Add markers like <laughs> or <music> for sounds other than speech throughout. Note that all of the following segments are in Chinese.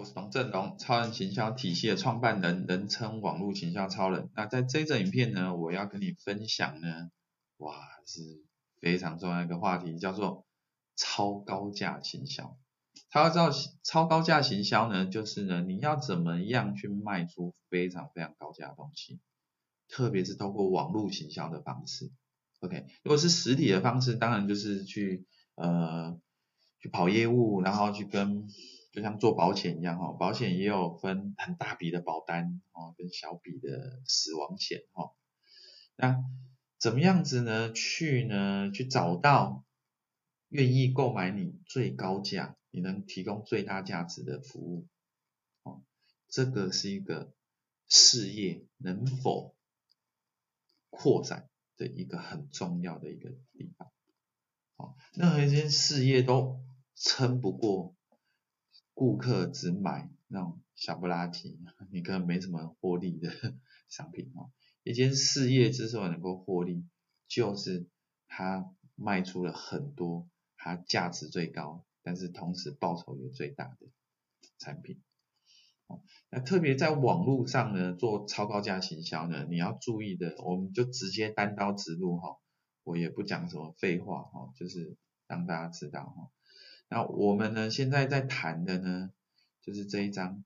我是董振龙，超人行销体系的创办人，人称网络行销超人。那在这支影片呢，我要跟你分享呢，哇，是非常重要一个话题，叫做超高价行销。他要知道超高价行销呢，就是呢，你要怎么样去卖出非常非常高价的东西，特别是透过网络行销的方式。OK，如果是实体的方式，当然就是去呃去跑业务，然后去跟。就像做保险一样哈，保险也有分很大笔的保单哦，跟小笔的死亡险哈。那怎么样子呢？去呢？去找到愿意购买你最高价、你能提供最大价值的服务哦。这个是一个事业能否扩展的一个很重要的一个地方。哦，任何一件事业都撑不过。顾客只买那种小不拉几，<laughs> 你可能没什么获利的 <laughs> 商品哦。一间事业之所以能够获利，就是它卖出了很多它价值最高，但是同时报酬也最大的产品。哦，那特别在网络上呢，做超高价行销呢，你要注意的，我们就直接单刀直入哈，我也不讲什么废话哈，就是让大家知道哈。那我们呢，现在在谈的呢，就是这一张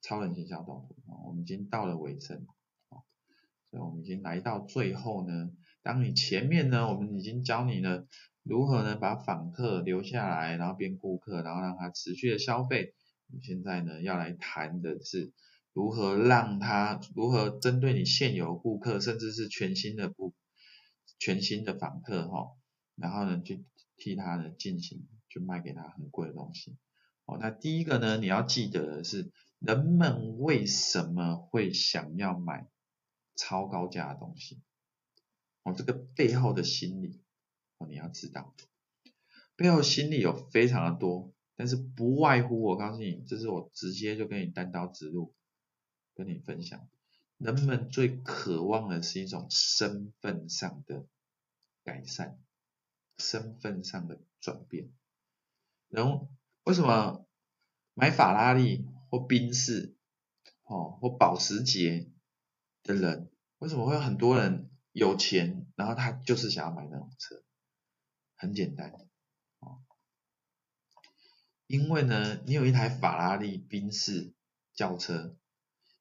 超人行销动图啊，我们已经到了尾声，所以我们已经来到最后呢。当你前面呢，我们已经教你了如何呢把访客留下来，然后变顾客，然后让他持续的消费。我们现在呢要来谈的是如何让他如何针对你现有顾客，甚至是全新的顾全新的访客哈，然后呢去替他呢进行。就卖给他很贵的东西，哦，那第一个呢，你要记得的是，人们为什么会想要买超高价的东西？哦，这个背后的心理，哦，你要知道，背后心理有非常的多，但是不外乎，我告诉你，这是我直接就跟你单刀直入跟你分享，人们最渴望的是一种身份上的改善，身份上的转变。人为什么买法拉利或宾士，哦，或保时捷的人，为什么会有很多人有钱，然后他就是想要买那种车？很简单，哦，因为呢，你有一台法拉利、宾士轿车，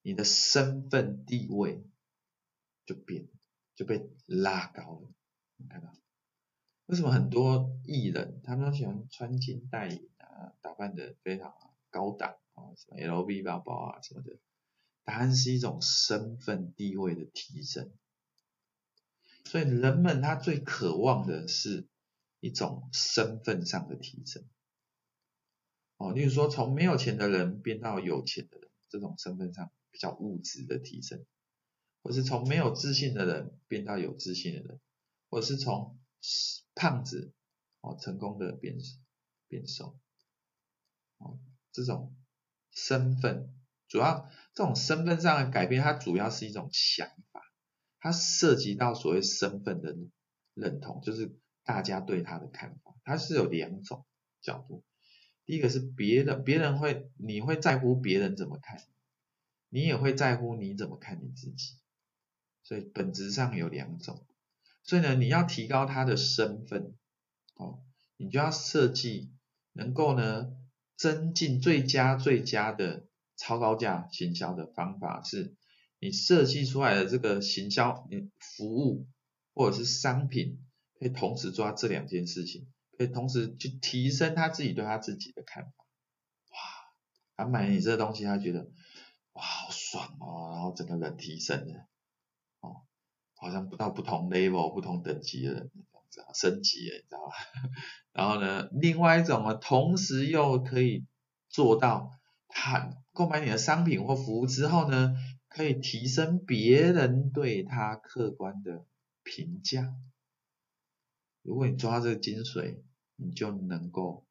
你的身份地位就变，就被拉高了，看到？为什么很多艺人他们都喜欢穿金戴银啊，打扮得非常高档啊，什么 LV 包包啊什么的？答案是一种身份地位的提升。所以人们他最渴望的是一种身份上的提升。哦，例如说从没有钱的人变到有钱的人，这种身份上比较物质的提升，或是从没有自信的人变到有自信的人，或是从胖子哦，成功的变变瘦哦，这种身份主要这种身份上的改变，它主要是一种想法，它涉及到所谓身份的认同，就是大家对他的看法，它是有两种角度。第一个是别人，别人会你会在乎别人怎么看，你也会在乎你怎么看你自己，所以本质上有两种。所以呢，你要提高他的身份，哦，你就要设计能够呢增进最佳最佳的超高价行销的方法，是你设计出来的这个行销，你服务或者是商品，可以同时做到这两件事情，可以同时去提升他自己对他自己的看法。哇，他买你这个东西，他觉得哇好爽哦，然后整个人提升了，好像不到不同 level、不同等级的人这样子啊，升级了，你知道吧？<laughs> 然后呢，另外一种呢，同时又可以做到，他购买你的商品或服务之后呢，可以提升别人对他客观的评价。如果你抓这个精髓，你就能够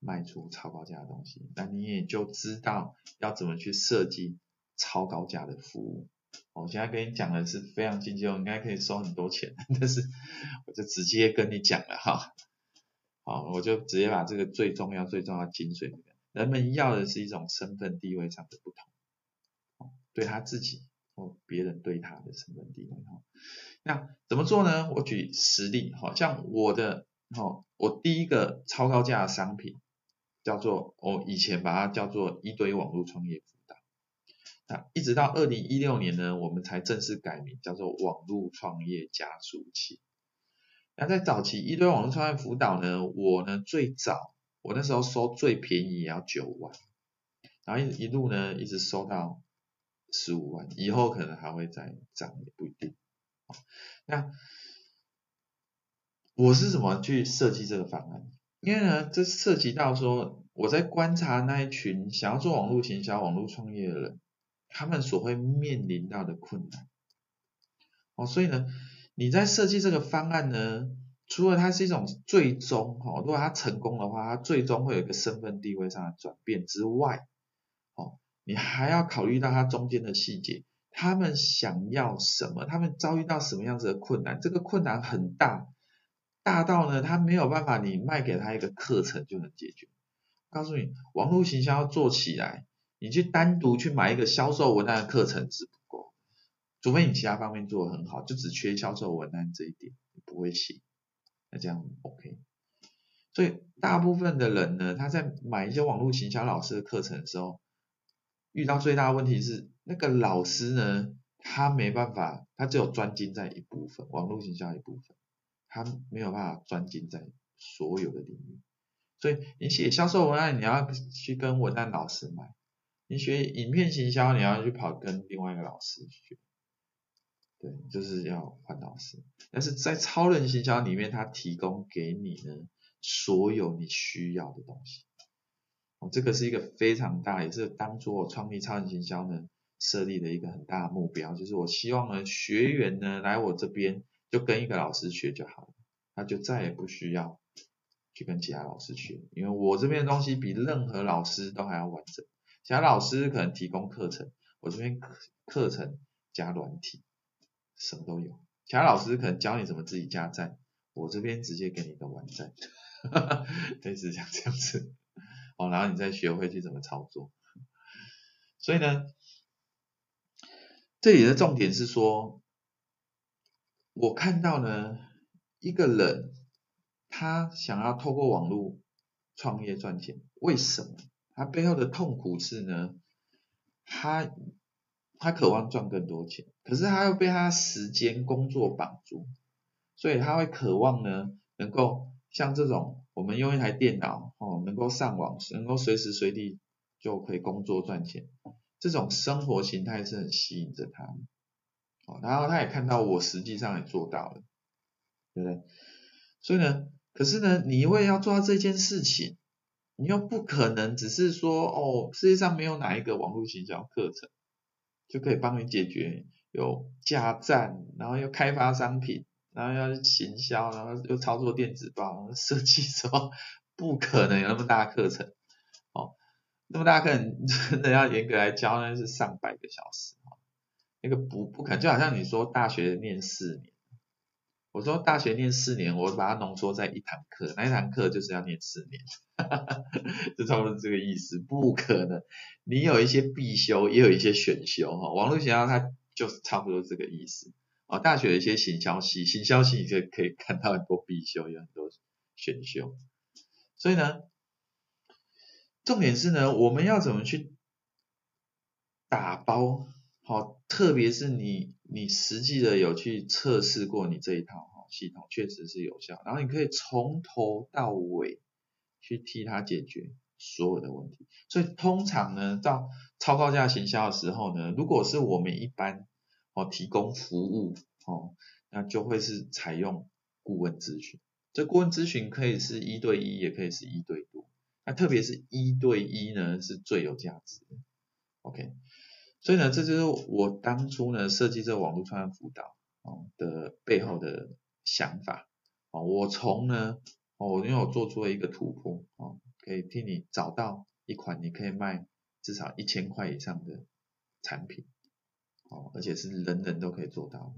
卖出超高价的东西，那你也就知道要怎么去设计超高价的服务。我现在跟你讲的是非常经济，我应该可以收很多钱，<laughs> 但是我就直接跟你讲了哈，好，我就直接把这个最重要、最重要精髓。人们要的是一种身份地位上的不同，对他自己或别人对他的身份地位哈。那怎么做呢？我举实例，好像我的，我第一个超高价的商品叫做，我以前把它叫做一堆网络创业，那一直到二零一六年呢，我们才正式改名叫做网络创业加速器。那在早期一堆网络创业辅导呢，我呢最早我那时候收最便宜也要九万，然后一一路呢一直收到十五万，以后可能还会再涨也不一定。那我是怎么去设计这个方案？因为呢，这涉及到说我在观察那一群想要做网络营销、网络创业的人，他们所会面临到的困难。哦，所以呢。你在设计这个方案呢，除了它是一种最终哈，如果它成功的话，它最终会有一个身份地位上的转变之外，哦，你还要考虑到它中间的细节，他们想要什么，他们遭遇到什么样子的困难，这个困难很大，大到呢，他没有办法，你卖给他一个课程就能解决。告诉你，网络行销要做起来，你去单独去买一个销售文案的课程是。除非你其他方面做得很好，就只缺销售文案这一点，你不会写，那这样 OK。所以大部分的人呢，他在买一些网络行销老师的课程的时候，遇到最大的问题是，那个老师呢，他没办法，他只有专精在一部分，网络行销一部分，他没有办法专精在所有的领域。所以你写销售文案，你要去跟文案老师买；你学影片行销，你要去跑跟另外一个老师学。对，就是要换老师，但是在超人行销里面，他提供给你呢所有你需要的东西。哦，这个是一个非常大，也是当初我创立超人行销呢设立的一个很大的目标，就是我希望呢学员呢来我这边就跟一个老师学就好了，他就再也不需要去跟其他老师学，因为我这边的东西比任何老师都还要完整。其他老师可能提供课程，我这边课课程加软体。什么都有，其他老师可能教你怎么自己加站，我这边直接给你一个完站，<laughs> 类似像这样子，哦，然后你再学会去怎么操作。所以呢，这里的重点是说，我看到呢，一个人他想要透过网络创业赚钱，为什么？他背后的痛苦是呢，他。他渴望赚更多钱，可是他又被他时间工作绑住，所以他会渴望呢，能够像这种我们用一台电脑哦，能够上网，能够随时随地就可以工作赚钱，这种生活形态是很吸引着他，哦，然后他也看到我实际上也做到了，对不对？所以呢，可是呢，你因为要做到这件事情，你又不可能只是说哦，世界上没有哪一个网络行销课程。就可以帮你解决有架站，然后又开发商品，然后要行销，然后又操作电子报，设计什么，不可能有那么大课程，哦，那么大课程真的要严格来教，那是上百个小时，哦，那个不不可能，就好像你说大学念四年。我说大学念四年，我把它浓缩在一堂课，那一堂课就是要念四年，<laughs> 就差不多这个意思。不可能，你有一些必修，也有一些选修哈。网络学校它就是差不多这个意思。哦，大学有一些行销系，行销系你就可以看到很多必修，有很多选修。所以呢，重点是呢，我们要怎么去打包？好，特别是你，你实际的有去测试过你这一套哈系统，确实是有效。然后你可以从头到尾去替他解决所有的问题。所以通常呢，到超高价行销的时候呢，如果是我们一般哦提供服务哦，那就会是采用顾问咨询。这顾问咨询可以是一对一，也可以是一对多。那特别是一对一呢，是最有价值的。OK。所以呢，这就是我当初呢设计这个网络创业辅导哦的背后的想法哦。我从呢哦，因为我做出了一个突破哦，可以替你找到一款你可以卖至少一千块以上的产品哦，而且是人人都可以做到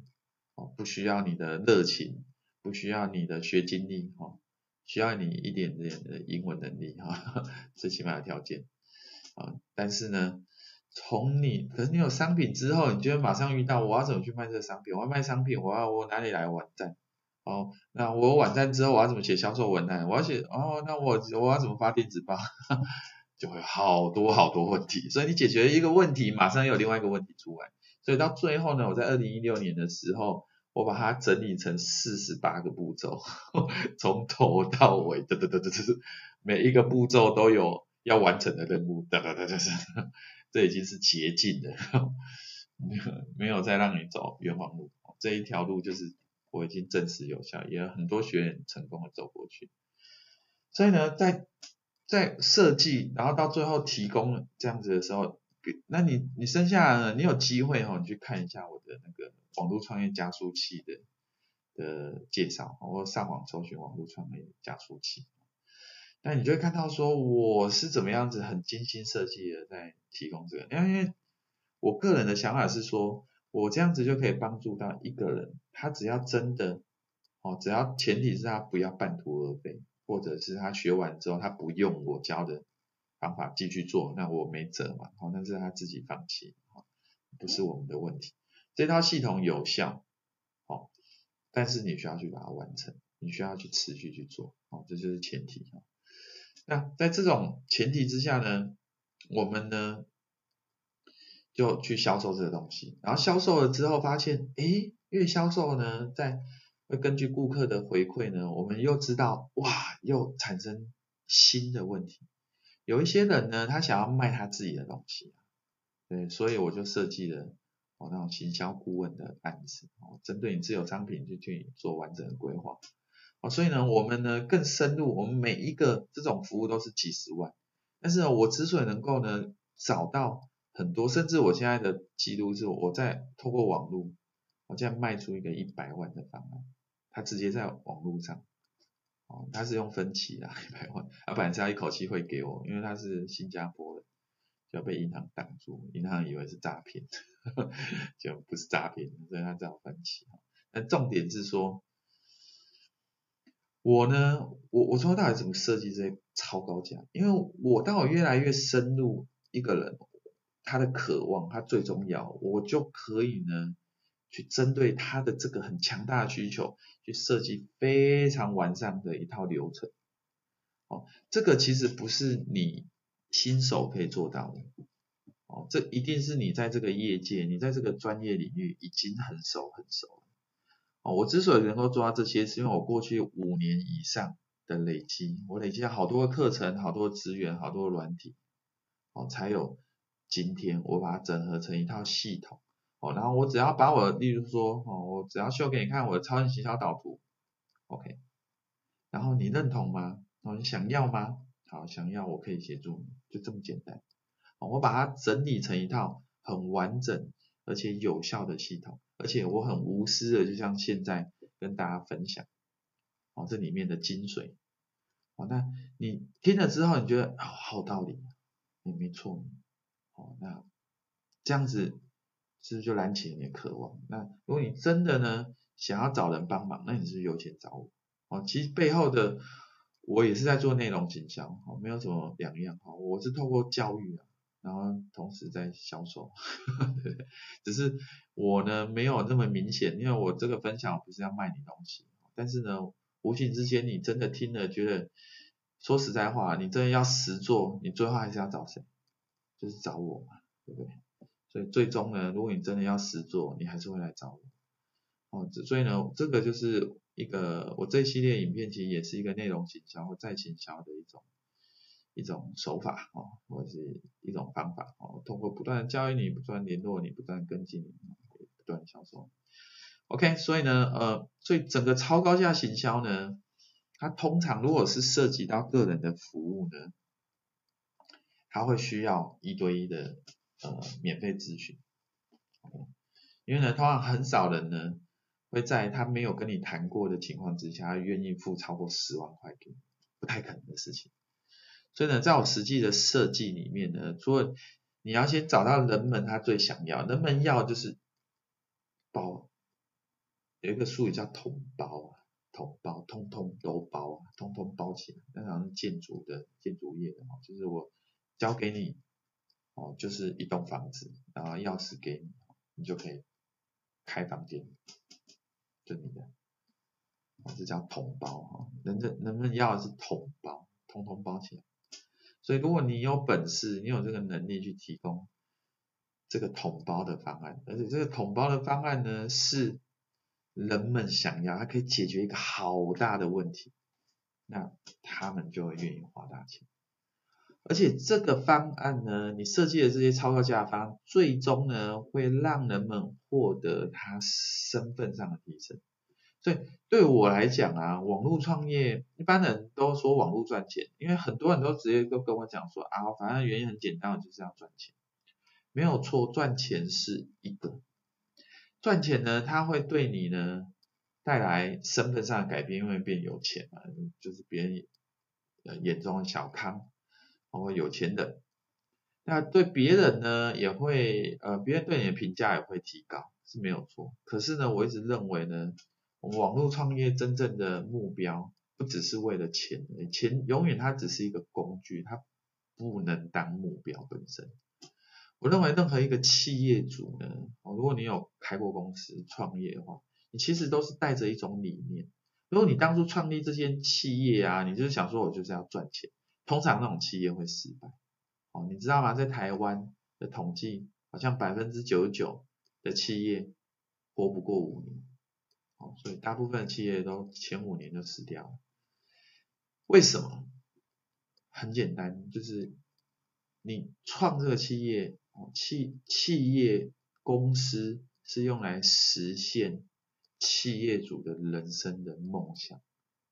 哦，不需要你的热情，不需要你的学经历哦，需要你一点点的英文能力哈，<laughs> 最起码的条件啊。但是呢，从你可是你有商品之后，你就会马上遇到我要怎么去卖这个商品？我要卖商品，我要我哪里来网站？哦，那我网站之后我要怎么写销售文案？我要写哦，那我我要怎么发电子报？<laughs> 就会好多好多问题。所以你解决一个问题，马上又有另外一个问题出来。所以到最后呢，我在二零一六年的时候。我把它整理成四十八个步骤，<laughs> 从头到尾，哒哒哒哒哒，每一个步骤都有要完成的任务，哒哒哒哒哒，这已经是捷径了，没有没有再让你走冤枉路，这一条路就是我已经证实有效，也有很多学员成功的走过去。所以呢，在在设计，然后到最后提供这样子的时候，那你你剩下呢，你有机会哈，你去看一下我的那个。网络创业加速器的的介绍，我上网搜寻网络创业加速器，那你就会看到说我是怎么样子很精心设计的在提供这个，因为因为我个人的想法是说，我这样子就可以帮助到一个人，他只要真的哦，只要前提是他不要半途而废，或者是他学完之后他不用我教的方法继续做，那我没辙嘛，好，那是他自己放弃，不是我们的问题。这套系统有效，哦，但是你需要去把它完成，你需要去持续去做，哦，这就是前提。那在这种前提之下呢，我们呢就去销售这个东西，然后销售了之后发现，诶，因为销售呢，在会根据顾客的回馈呢，我们又知道，哇，又产生新的问题。有一些人呢，他想要卖他自己的东西，对，所以我就设计了。哦，那种行销顾问的案子，哦，针对你自有商品就去做完整的规划，哦，所以呢，我们呢更深入，我们每一个这种服务都是几十万，但是呢，我之所以能够呢找到很多，甚至我现在的记录是，我在透过网络，我这样卖出一个一百万的方案，他直接在网络上，哦，他是用分期啊，<laughs> 一百万，啊本来是要一口气会给我，因为他是新加坡的，就被银行挡住，银行以为是诈骗。<laughs> 就不是诈骗，所以他这样分期。但重点是说，我呢，我我从头到尾怎么设计这些超高价？因为我当我越来越深入一个人他的渴望，他最重要，我就可以呢去针对他的这个很强大的需求，去设计非常完善的一套流程。哦，这个其实不是你新手可以做到的。哦，这一定是你在这个业界，你在这个专业领域已经很熟很熟。我之所以能够做到这些，是因为我过去五年以上的累积，我累积了好多的课程、好多资源、好多软体，哦，才有今天我把它整合成一套系统。哦，然后我只要把我，例如说，哦，我只要秀给你看我的超人行销导图，OK，然后你认同吗？哦，你想要吗？好，想要我可以协助你，就这么简单。我把它整理成一套很完整而且有效的系统，而且我很无私的，就像现在跟大家分享，哦，这里面的精髓，哦，那你听了之后，你觉得好好道理，也没错，哦，那这样子是不是就燃起了你的渴望？那如果你真的呢想要找人帮忙，那你是不是有钱找我？哦，其实背后的我也是在做内容营销，哦，没有什么两样，哦，我是透过教育啊。然后同时在销售，<laughs> 对对，只是我呢没有那么明显，因为我这个分享不是要卖你东西，但是呢，无形之间你真的听了觉得，说实在话，你真的要实做，你最后还是要找谁？就是找我嘛，对不对？所以最终呢，如果你真的要实做，你还是会来找我。哦，所以呢，这个就是一个我这一系列影片其实也是一个内容行销或再行销的一种。一种手法哦，或者是一种方法哦，通过不断的教育你，不断联络你，不断跟进你，不断销售。OK，所以呢，呃，所以整个超高价行销呢，它通常如果是涉及到个人的服务呢，它会需要一对一的呃免费咨询。因为呢，通常很少人呢会在他没有跟你谈过的情况之下，愿意付超过十万块给，不太可能的事情。所以呢，在我实际的设计里面呢，除了你要先找到人们他最想要，人们要就是包，有一个术语叫统包啊，统包，通通都包啊，通通包起来。那好像建筑的建筑业的哈，就是我交给你，哦，就是一栋房子，然后钥匙给你，你就可以开房间，就你的，这叫统包哈。人人人们要的是统包，通通包起来。所以如果你有本事，你有这个能力去提供这个统包的方案，而且这个统包的方案呢是。人们想要，它可以解决一个好大的问题，那他们就会愿意花大钱。而且这个方案呢，你设计的这些超高价方案，最终呢会让人们获得他身份上的提升。所以对我来讲啊，网络创业，一般人都说网络赚钱，因为很多人都直接都跟我讲说啊，反正原因很简单，就是要赚钱。没有错，赚钱是一个。赚钱呢，它会对你呢带来身份上的改变，因为变有钱嘛，就是别人眼中的小康，包括有钱人。那对别人呢，也会呃，别人对你的评价也会提高，是没有错。可是呢，我一直认为呢，我们网络创业真正的目标不只是为了钱，钱永远它只是一个工具，它不能当目标本身。我认为任何一个企业主呢，如果你有开过公司创业的话，你其实都是带着一种理念。如果你当初创立这些企业啊，你就是想说我就是要赚钱，通常那种企业会失败。哦，你知道吗？在台湾的统计，好像百分之九十九的企业活不过五年。哦，所以大部分企业都前五年就死掉了。为什么？很简单，就是你创这个企业。哦企企业公司是用来实现企业主的人生的梦想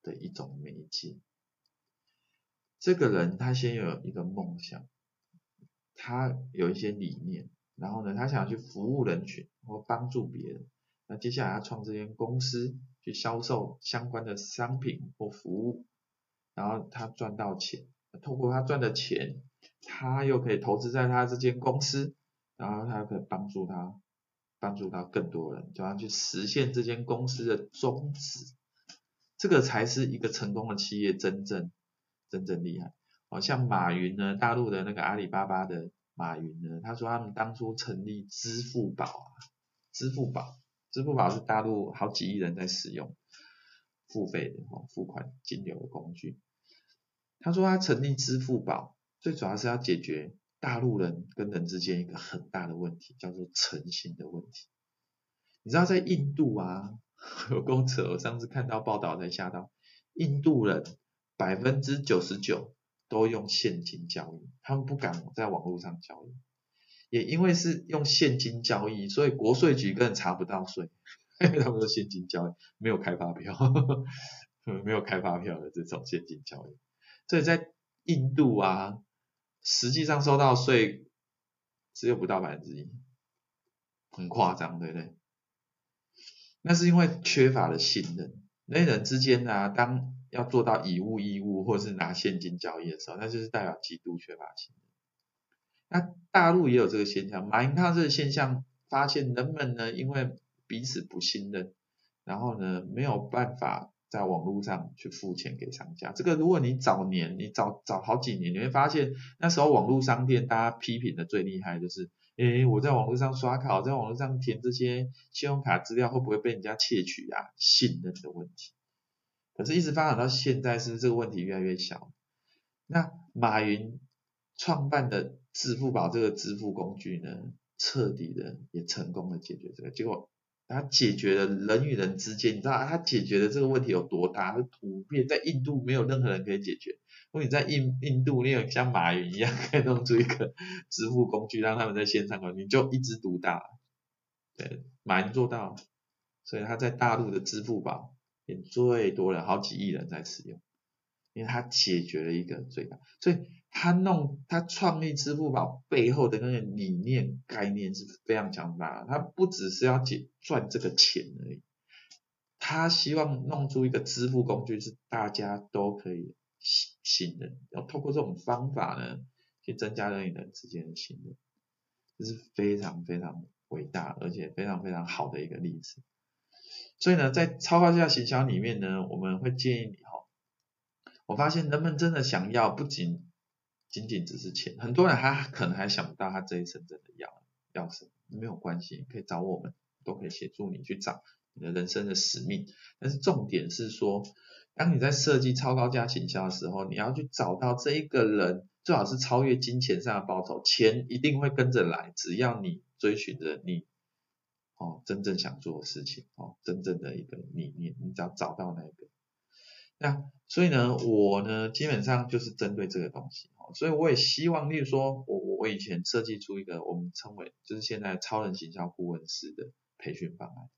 的一种媒介。这个人他先有一个梦想，他有一些理念，然后呢，他想去服务人群或帮助别人。那接下来他创这间公司去销售相关的商品或服务，然后他赚到钱，透过他赚的钱。他又可以投资在他这间公司，然后他又可以帮助他，帮助到更多人，就要去实现这间公司的宗旨。这个才是一个成功的企业真正真正厉害。好像马云呢，大陆的那个阿里巴巴的马云呢，他说他们当初成立支付宝啊，支付宝，支付宝是大陆好几亿人在使用付费的哦，付款金流的工具。他说他成立支付宝。最主要是要解决大陆人跟人之间一个很大的问题，叫做诚信的问题。你知道在印度啊，有够扯，我上次看到报道才吓到，印度人百分之九十九都用现金交易，他们不敢在网络上交易。也因为是用现金交易，所以国税局根本查不到税，因为他们说现金交易没有开发票，<laughs> 没有开发票的这种现金交易，所以在印度啊。实际上收到税只有不到百分之一，很夸张，对不对？那是因为缺乏了信任，人人之间啊，当要做到以物易物或是拿现金交易的时候，那就是代表极度缺乏信任。那大陆也有这个现象，马云看这个现象，发现人们呢，因为彼此不信任，然后呢，没有办法。在网络上去付钱给商家，这个如果你早年，你早早好几年，你会发现那时候网络商店大家批评的最厉害就是，诶，我在网络上刷卡，在网络上填这些信用卡资料会不会被人家窃取啊？信任的问题。可是，一直发展到现在，是这个问题越来越小。那马云创办的支付宝这个支付工具呢，彻底的也成功的解决这个结果。它解决了人与人之间，你知道它解决的这个问题有多大？它普遍在印度没有任何人可以解决。如果你在印印度，你有像马云一样可以弄出一个 <laughs> 支付工具，让他们在线上，你就一枝独大。对，马云做到，所以他在大陆的支付宝也最多人，好几亿人在使用，因为他解决了一个最大，所以。他弄他创立支付宝背后的那个理念概念是非常强大的，他不只是要解赚这个钱而已，他希望弄出一个支付工具是大家都可以信信任，要透过这种方法呢，去增加人与人之间的信任，这是非常非常伟大而且非常非常好的一个例子。所以呢，在超高价行销里面呢，我们会建议你哈，我发现人们真的想要不仅仅仅只是钱，很多人他可能还想不到他这一生真的要要什么，没有关系，可以找我们，都可以协助你去找你的人生的使命。但是重点是说，当你在设计超高价行销的时候，你要去找到这一个人，最好是超越金钱上的报酬，钱一定会跟着来，只要你追寻着你哦真正想做的事情哦，真正的一个理念，你只要找到那个。那所以呢，我呢基本上就是针对这个东西，所以我也希望，例如说我我我以前设计出一个我们称为就是现在超人行销顾问师的培训方案。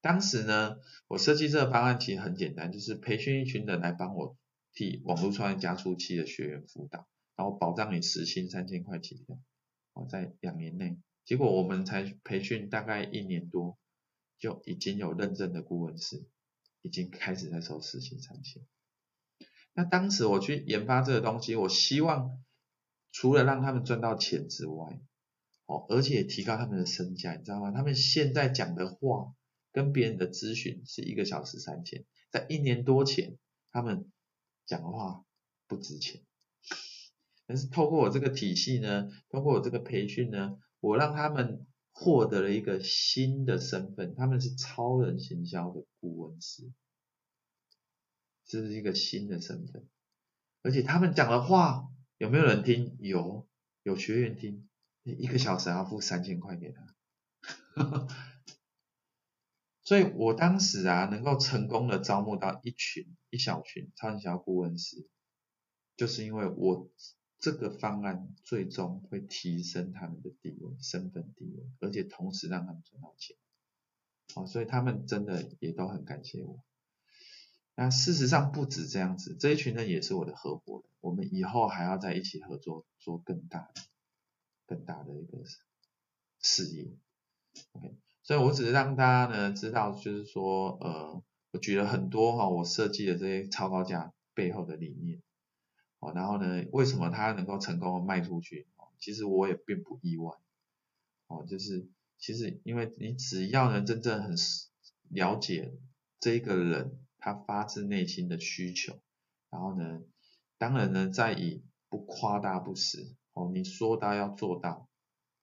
当时呢，我设计这个方案其实很简单，就是培训一群人来帮我替网络创业加速器的学员辅导，然后保障你时薪三千块起跳，哦，在两年内，结果我们才培训大概一年多，就已经有认证的顾问师，已经开始在收时薪三千。那当时我去研发这个东西，我希望除了让他们赚到钱之外，哦，而且提高他们的身价，你知道吗？他们现在讲的话。跟别人的咨询是一个小时三千，在一年多前，他们讲的话不值钱，但是透过我这个体系呢，通过我这个培训呢，我让他们获得了一个新的身份，他们是超人行销的顾问师，这是一个新的身份，而且他们讲的话有没有人听？有，有学员听，一个小时要付三千块给他。所以我当时啊，能够成功的招募到一群一小群超人小顾问师，就是因为我这个方案最终会提升他们的地位、身份地位，而且同时让他们赚到钱。哦，所以他们真的也都很感谢我。那事实上不止这样子，这一群人也是我的合伙人，我们以后还要在一起合作，做更大的、更大的一个事业。OK。所以我只是让大家呢知道，就是说，呃，我举了很多哈，我设计的这些超高价背后的理念，哦，然后呢，为什么它能够成功的卖出去？哦，其实我也并不意外，哦，就是其实因为你只要呢真正很了解这一个人他发自内心的需求，然后呢，当然呢再以不夸大不实，哦，你说到要做到。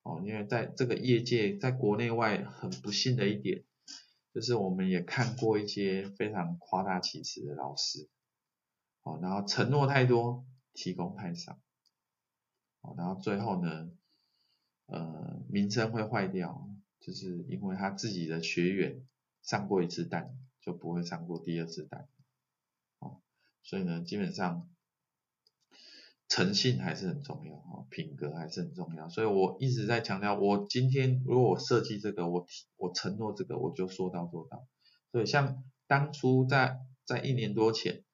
哦，因为在这个业界，在国内外很不幸的一点，就是我们也看过一些非常夸大其词的老师，哦，然后承诺太多，提供太少，哦，然后最后呢，呃，名声会坏掉，就是因为他自己的学员上过一次当，就不会上过第二次当，哦，所以呢，基本上。诚信还是很重要哦，品格还是很重要，所以我一直在强调，我今天如果我设计这个，我我承诺这个，我就说到做到。所以像当初在在一年多前，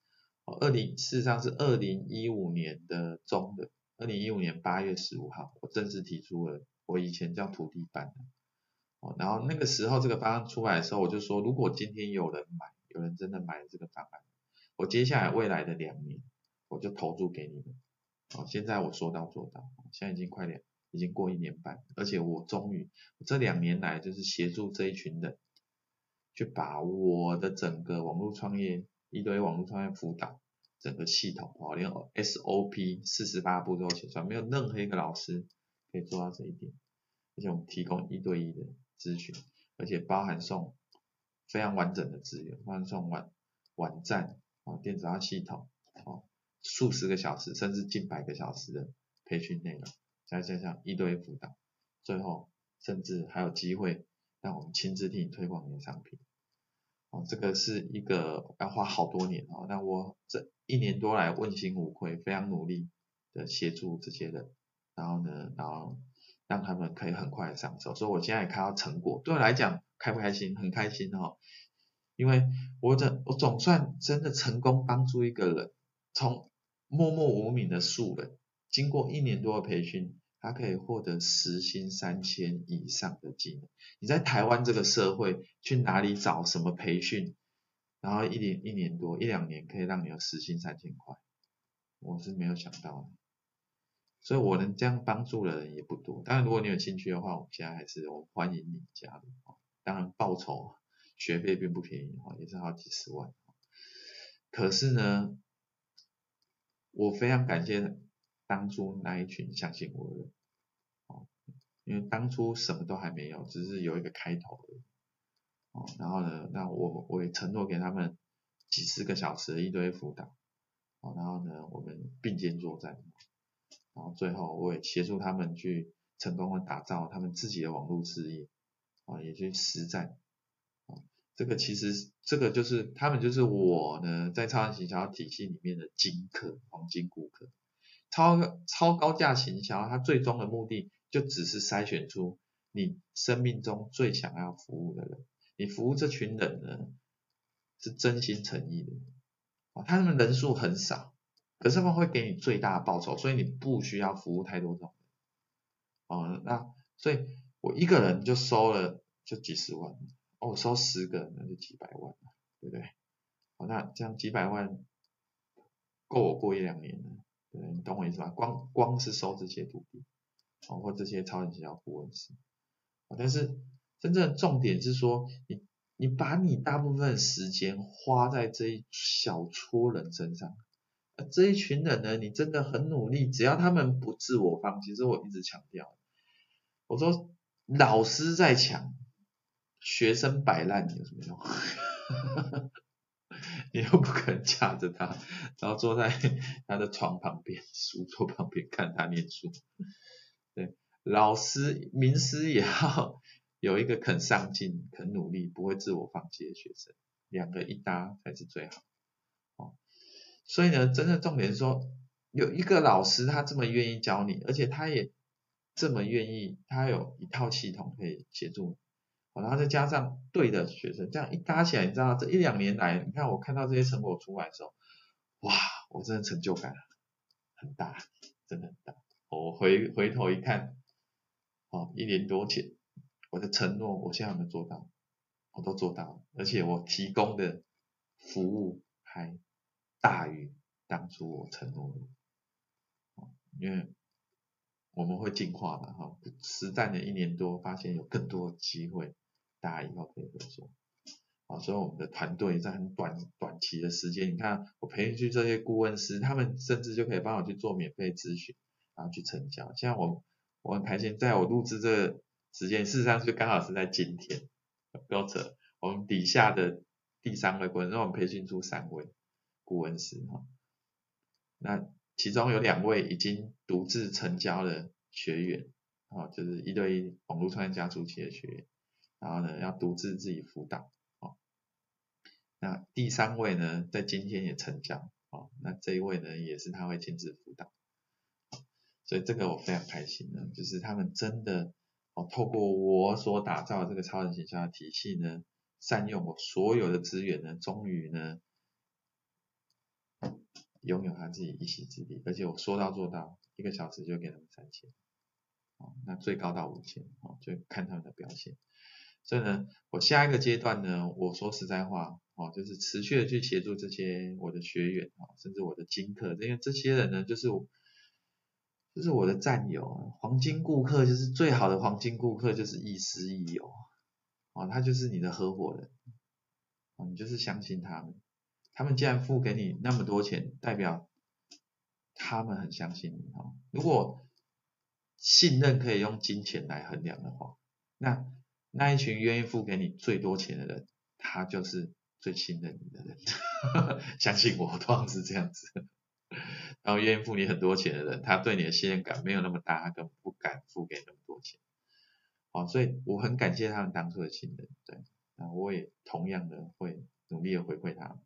哦二零事实上是二零一五年的中的，二零一五年八月十五号，我正式提出了我以前叫土地班，哦，然后那个时候这个方案出来的时候，我就说，如果今天有人买，有人真的买了这个方案，我接下来未来的两年，我就投注给你们。好，现在我说到做到，现在已经快两，已经过一年半，而且我终于这两年来就是协助这一群人，去把我的整个网络创业一堆网络创业辅导整个系统哦，连 SOP 四十八步都写出来，没有任何一个老师可以做到这一点，而且我们提供一对一的咨询，而且包含送非常完整的资源，包含送网网站啊电子化系统啊。数十个小时，甚至近百个小时的培训内容，再加上一堆辅导，最后甚至还有机会让我们亲自替你推广你的商品。哦，这个是一个要花好多年哦，那我这一年多来问心无愧，非常努力的协助这些人，然后呢，然后让他们可以很快的上手，所以我现在也看到成果，对我来讲开不开心？很开心哦，因为我这我总算真的成功帮助一个人。从默默无名的素人，经过一年多的培训，他可以获得时薪三千以上的技能。你在台湾这个社会，去哪里找什么培训？然后一年一年多一两年可以让你有时薪三千块，我是没有想到的。所以我能这样帮助的人也不多。当然，如果你有兴趣的话，我们现在还是我欢迎你加入。当然报酬学费并不便宜哈，也是好几十万。可是呢，我非常感谢当初那一群相信我的人，哦，因为当初什么都还没有，只是有一个开头的，哦，然后呢，那我我也承诺给他们几十个小时的一堆辅导，哦，然后呢，我们并肩作战，然后最后我也协助他们去成功的打造他们自己的网络事业，啊，也去实战。啊这个其实，这个就是他们就是我呢，在超人行销体系里面的金客、黄金顾客。超超高价行销，它最终的目的就只是筛选出你生命中最想要服务的人。你服务这群人呢，是真心诚意的。啊，他们人数很少，可是他们会给你最大的报酬，所以你不需要服务太多种。哦，那所以我一个人就收了就几十万。哦，收十个那就几百万，对不对？哦，那这样几百万够我过一两年了，对，你懂我意思吧？光光是收这些徒弟，哦，或这些超人营销顾问师，但是真正的重点是说，你你把你大部分时间花在这一小撮人身上，这一群人呢，你真的很努力，只要他们不自我放弃，其实我一直强调，我说老师在强。学生摆烂有什么用？<laughs> 你又不可能架着他，然后坐在他的床旁边、书桌旁边看他念书。对，老师、名师也要有一个肯上进、肯努力、不会自我放弃的学生，两个一搭才是最好。所以呢，真的重点是说，有一个老师他这么愿意教你，而且他也这么愿意，他有一套系统可以协助你。然后再加上对的学生，这样一搭起来，你知道这一两年来，你看我看到这些成果出来的时候，哇，我真的成就感很大，真的很大。我回回头一看，哦，一年多前我的承诺，我现在有没有做到？我都做到了，而且我提供的服务还大于当初我承诺的。因为我们会进化嘛，哈，实战了一年多，发现有更多机会。大家以后可以合作，啊，所以我们的团队在很短短期的时间，你看我培训去这些顾问师，他们甚至就可以帮我去做免费咨询，然后去成交。像我，我很开心，在我录制这个时间，事实上就刚好是在今天，不要扯，我们底下的第三位顾问，我们培训出三位顾问师哈，那其中有两位已经独自成交了学员，啊，就是一对一网络创业加速器的学员。然后呢，要独自自己辅导，哦，那第三位呢，在今天也成交，哦，那这一位呢，也是他会亲自辅导，所以这个我非常开心呢，就是他们真的，哦，透过我所打造的这个超人形象的体系呢，善用我所有的资源呢，终于呢，拥有他自己一席之地，而且我说到做到，一个小时就给他们三千，哦，那最高到五千，哦，就看他们的表现。所以呢，我下一个阶段呢，我说实在话，哦，就是持续的去协助这些我的学员啊，甚至我的金客，因为这些人呢，就是我，就是我的战友，黄金顾客就是最好的黄金顾客，就是亦师亦友，哦，他就是你的合伙人，哦，你就是相信他们，他们既然付给你那么多钱，代表他们很相信你，哦，如果信任可以用金钱来衡量的话，那。那一群愿意付给你最多钱的人，他就是最信任你的人。<laughs> 相信我，通常是这样子。<laughs> 然后愿意付你很多钱的人，他对你的信任感没有那么大，他根本不敢付给那么多钱。好，所以我很感谢他们当初的信任，对，那我也同样的会努力的回馈他们，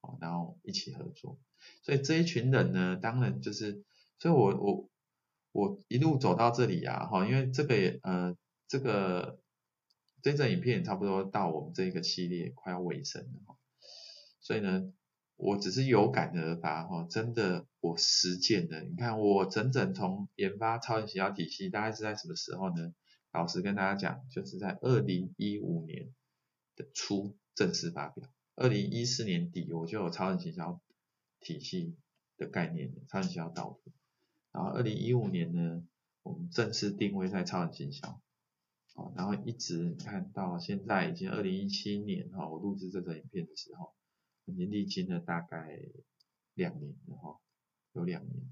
哦，然后一起合作。所以这一群人呢，当然就是，所以我我我一路走到这里呀，哈，因为这个也呃这个。这支影片差不多到我们这个系列快要尾声了，所以呢，我只是有感而发哈，真的我实践的。你看我整整从研发超人学校体系，大概是在什么时候呢？老实跟大家讲，就是在二零一五年的初正式发表，二零一四年底我就有超人行销体系的概念，超人行销导图，然后二零一五年呢，我们正式定位在超人行销。哦，然后一直你看到现在已经二零一七年哈，我录制这个影片的时候，已经历经了大概两年了哈，有两年，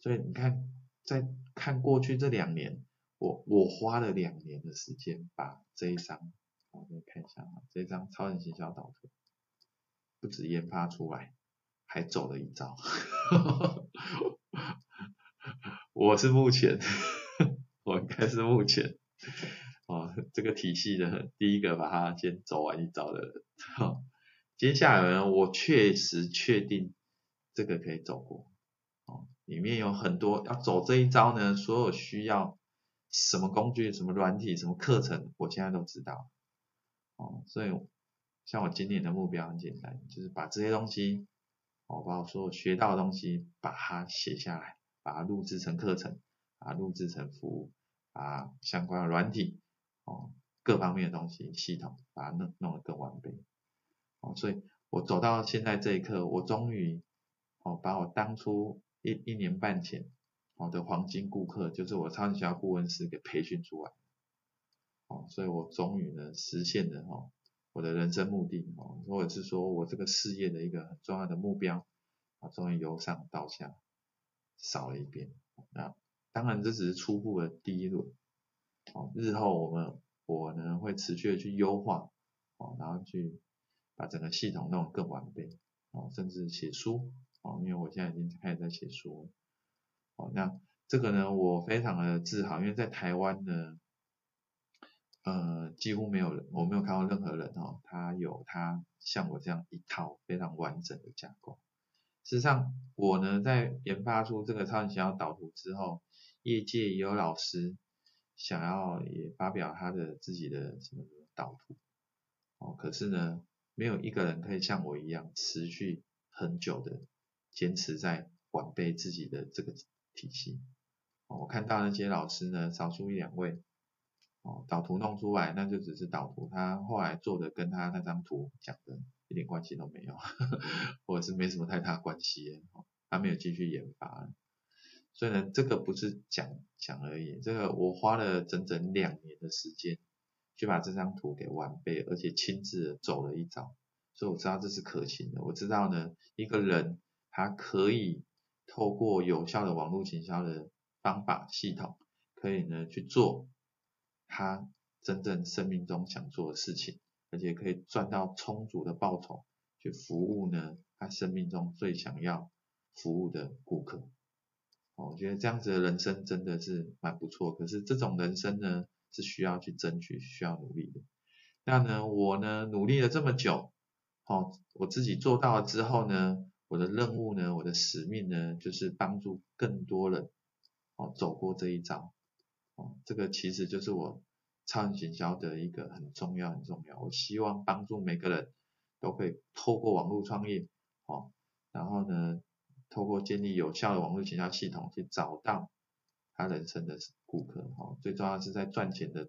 所以你看，在看过去这两年，我我花了两年的时间把这一张，我给你看一下啊，这张超人行销导图，不止研发出来，还走了一招，我是目前，我应该是目前。哦，这个体系的第一个把它先走完一招的人，哦，接下来呢，我确实确定这个可以走过，哦，里面有很多要走这一招呢，所有需要什么工具、什么软体、什么课程，我现在都知道，哦，所以像我今年的目标很简单，就是把这些东西，哦，把我所有学到的东西把它写下来，把它录制成课程，把它录制成服务，啊相关的软体。哦，各方面的东西系统，把它弄弄得更完备。哦，所以我走到现在这一刻，我终于哦，把我当初一一年半前我的黄金顾客，就是我超级学校顾问师给培训出来。哦，所以我终于呢实现了哦我的人生目的哦，或者是说我这个事业的一个很重要的目标啊，终于由上到下扫了一遍。那当然这只是初步的第一轮。哦，日后我们我呢会持续的去优化，哦，然后去把整个系统弄得更完备，哦，甚至写书，哦，因为我现在已经开始在写书，哦，那这个呢我非常的自豪，因为在台湾呢，呃，几乎没有人，我没有看到任何人哦，他有他像我这样一套非常完整的架构。事实上，我呢在研发出这个超级行销导图之后，业界也有老师。想要也发表他的自己的什么导图，哦，可是呢，没有一个人可以像我一样持续很久的坚持在完备自己的这个体系。哦，我看到那些老师呢，少数一两位，哦，导图弄出来那就只是导图，他后来做的跟他那张图讲的一点关系都没有，呵呵，或者是没什么太大关系，哦，他没有继续研发。所以呢，这个不是讲讲而已，这个我花了整整两年的时间，去把这张图给完备，而且亲自走了一遭，所以我知道这是可行的。我知道呢，一个人他可以透过有效的网络行销的方法系统，可以呢去做他真正生命中想做的事情，而且可以赚到充足的报酬，去服务呢他生命中最想要服务的顾客。我觉得这样子的人生真的是蛮不错，可是这种人生呢是需要去争取、需要努力的。那呢，我呢努力了这么久，好，我自己做到了之后呢，我的任务呢，我的使命呢，就是帮助更多人，哦，走过这一遭。哦，这个其实就是我超人行销的一个很重要、很重要。我希望帮助每个人都可以透过网络创业，哦，然后呢。透过建立有效的网络行销系统去找到他人生的顾客，哦，最重要是在赚钱的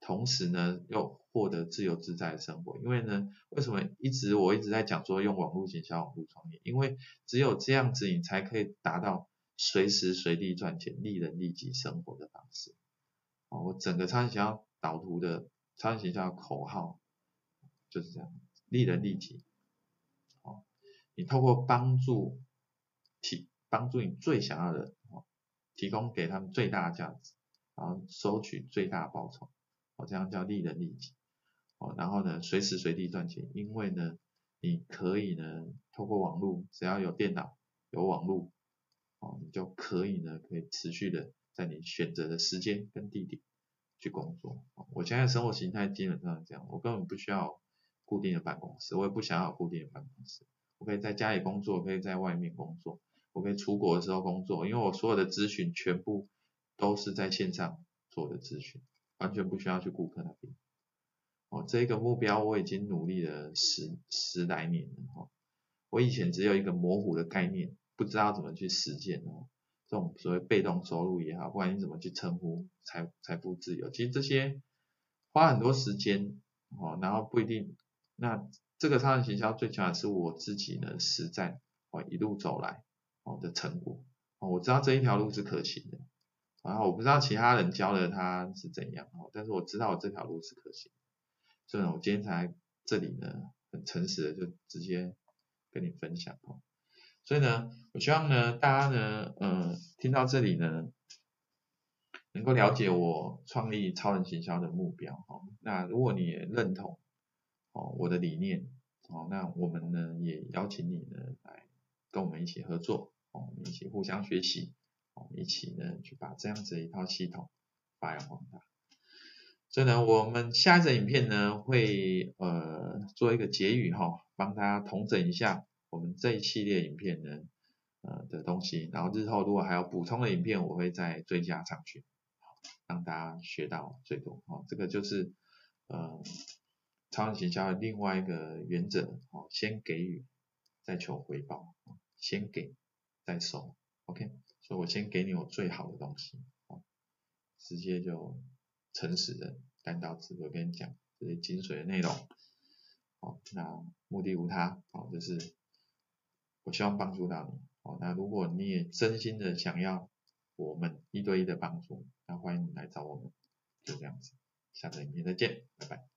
同时呢，又获得自由自在的生活。因为呢，为什么一直我一直在讲说用网络行销、网络创业？因为只有这样子，你才可以达到随时随地赚钱、利人利己生活的方式。哦，我整个超人行销导图的超人行销的口号就是这样：利人利己。哦，你透过帮助。提帮助你最想要的，哦，提供给他们最大的价值，然后收取最大的报酬，哦，这样叫利人利己，哦，然后呢，随时随地赚钱，因为呢，你可以呢，透过网络，只要有电脑，有网络，哦，你就可以呢，可以持续的在你选择的时间跟地点去工作。我现在生活形态基本上是这样，我根本不需要固定的办公室，我也不想要固定的办公室，我可以在家里工作，可以在外面工作。我可以出国的时候工作，因为我所有的咨询全部都是在线上做的咨询，完全不需要去顾客那边。哦，这个目标我已经努力了十十来年了哈。我以前只有一个模糊的概念，不知道怎么去实践哦。这种所谓被动收入也好，不管你怎么去称呼财财富自由，其实这些花很多时间哦，然后不一定。那这个超人行销最起码是我自己呢实战哦一路走来。哦的成果，哦，我知道这一条路是可行的，然后我不知道其他人教的他是怎样哦，但是我知道我这条路是可行，所以呢，我今天才这里呢很诚实的就直接跟你分享哦。所以呢，我希望呢大家呢，呃，听到这里呢，能够了解我创立超人行销的目标哦。那如果你也认同哦我的理念哦，那我们呢也邀请你呢来跟我们一起合作哦，我们一起互相学习。我们一起呢，去把这样子一套系统发扬光大。所以呢，我们下一支影片呢，会呃做一个结语哈，帮大家统整一下我们这一系列影片呢呃的东西。然后日后如果还有补充的影片，我会再追加上去，让大家学到最多。哦，这个就是呃超人行销的另外一个原则哦，先给予再求回报，先给再收，OK。所以我先给你我最好的东西，哦，直接就诚实的、单刀直入跟你讲这些精髓的内容，哦，那目的无他，哦，就是我希望帮助到你，哦，那如果你也真心的想要我们一对一的帮助，那欢迎你来找我们，就这样子，下次影片再见，拜拜。